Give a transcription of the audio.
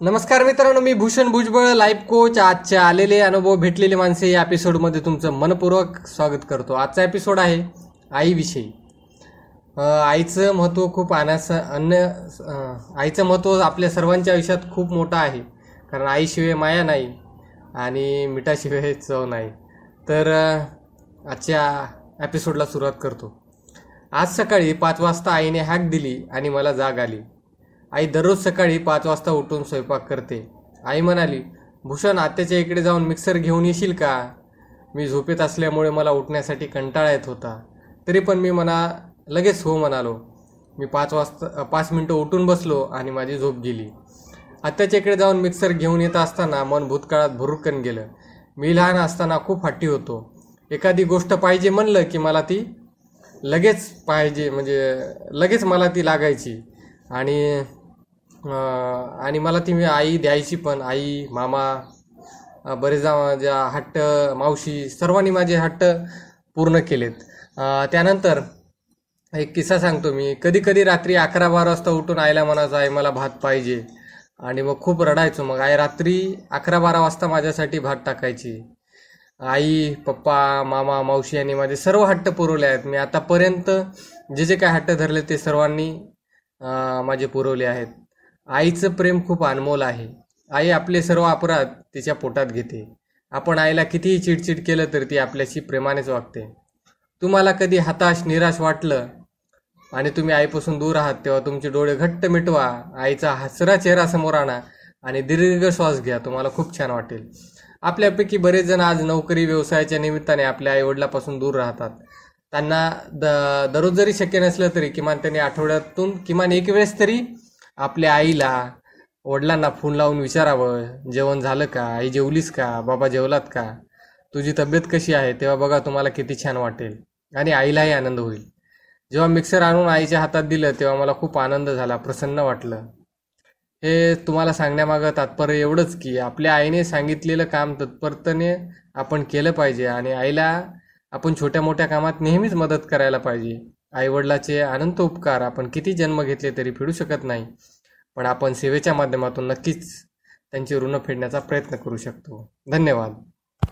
नमस्कार मित्रांनो मी भूषण भुजबळ लाईफ कोच आजचे आलेले अनुभव भेटलेले माणसे या एपिसोडमध्ये तुमचं मनपूर्वक स्वागत करतो. आजचा एपिसोड आहे आईविषयी. आईचं महत्त्व खूप अनास अन्न आईचं महत्त्व आपल्या सर्वांच्या आयुष्यात खूप मोठं आहे. कारण आईशिवाय माया नाही आणि मिठाशिवाय चव नाही. तर आजच्या एपिसोडला सुरुवात करतो. आज सकाळी पाच वाजता आईने हॅक दिली आणि मला जाग आली. आई दररोज सकाळी पाच वाजता उठून स्वयंपाक करते. आई म्हणाली भूषण आत्याच्या इकडे जाऊन मिक्सर घेऊन येशील का? मी झोपेत असल्यामुळे मला उठण्यासाठी कंटाळा येत होता. तरी पण मी मना लगेच हो म्हणालो. मी पाच वाजता पाच मिनटं उठून बसलो आणि माझी झोप गेली. आत्याच्या इकडे जाऊन मिक्सर घेऊन येत असताना मन भूतकाळात भुरुकन गेलं. मी लहान असताना खूप हट्टी होतो. एखादी गोष्ट पाहिजे म्हणलं की मला ती लगेच पाहिजे म्हणजे लगेच मला ती लागायची. आणि आणि मला ती मी आई द्यायची पण आई मामा बरेचदा माझ्या हट्ट मावशी सर्वांनी माझे हट्ट पूर्ण केलेत. त्यानंतर एक किस्सा सांगतो मी. कधी कधी रात्री अकरा बारा वाजता उठून आईला म्हणायचं आई मला भात पाहिजे. आणि मग खूप रडायचो. मग आई रात्री अकरा बारा वाजता माझ्यासाठी भात टाकायची. आई पप्पा मामा मावशी यांनी माझे सर्व हट्ट पुरवले आहेत. मी आतापर्यंत जे जे काय हट्ट धरले ते सर्वांनी माझे पुरवले आहेत. आईचं प्रेम खूप अनमोल आहे. आई आपले सर्व अपराध तिच्या पोटात घेते. आपण आईला कितीही चिडचिड केलं तर ती आपल्याशी प्रेमानेच वागते. तुम्हाला कधी हताश निराश वाटलं आणि तुम्ही आईपासून दूर आहात तेव्हा तुमचे डोळे घट्ट मिटवा आईचा हसरा चेहरा समोर आणा आणि दीर्घ श्वास घ्या. तुम्हाला खूप छान वाटेल. आपल्यापैकी बरेच जण आज नोकरी व्यवसायाच्या निमित्ताने आपल्या आईवडिलापासून दूर राहतात. त्यांना द दररोज जरी शक्य नसलं तरी किमान त्यांनी आठवड्यातून किमान एक वेळेस तरी आपल्या आईला वडिलांना फोन लावून विचारावं जेवण झालं का? आई जेवलीस का? बाबा जेवलात का? तुझी तब्येत कशी आहे? तेव्हा बघा तुम्हाला किती छान वाटेल. आणि आईलाही आनंद होईल. जेव्हा मिक्सर आणून आईच्या हातात दिलं तेव्हा मला खूप आनंद झाला प्रसन्न वाटलं. हे तुम्हाला सांगण्यामागं तात्पर्य एवढंच की आपल्या आईने सांगितलेलं काम तत्परतेने आपण केलं पाहिजे आणि आईला आपण छोट्या मोठ्या कामात नेहमीच मदत करायला पाहिजे. आईवडिलाचे अनंत उपकार. आपण किती जन्म घेतले तरी फेडू शकत नाही. पण आपण सेवेच्या माध्यमातून नक्कीच त्यांचे ऋण फेडण्याचा प्रयत्न करू शकतो. धन्यवाद.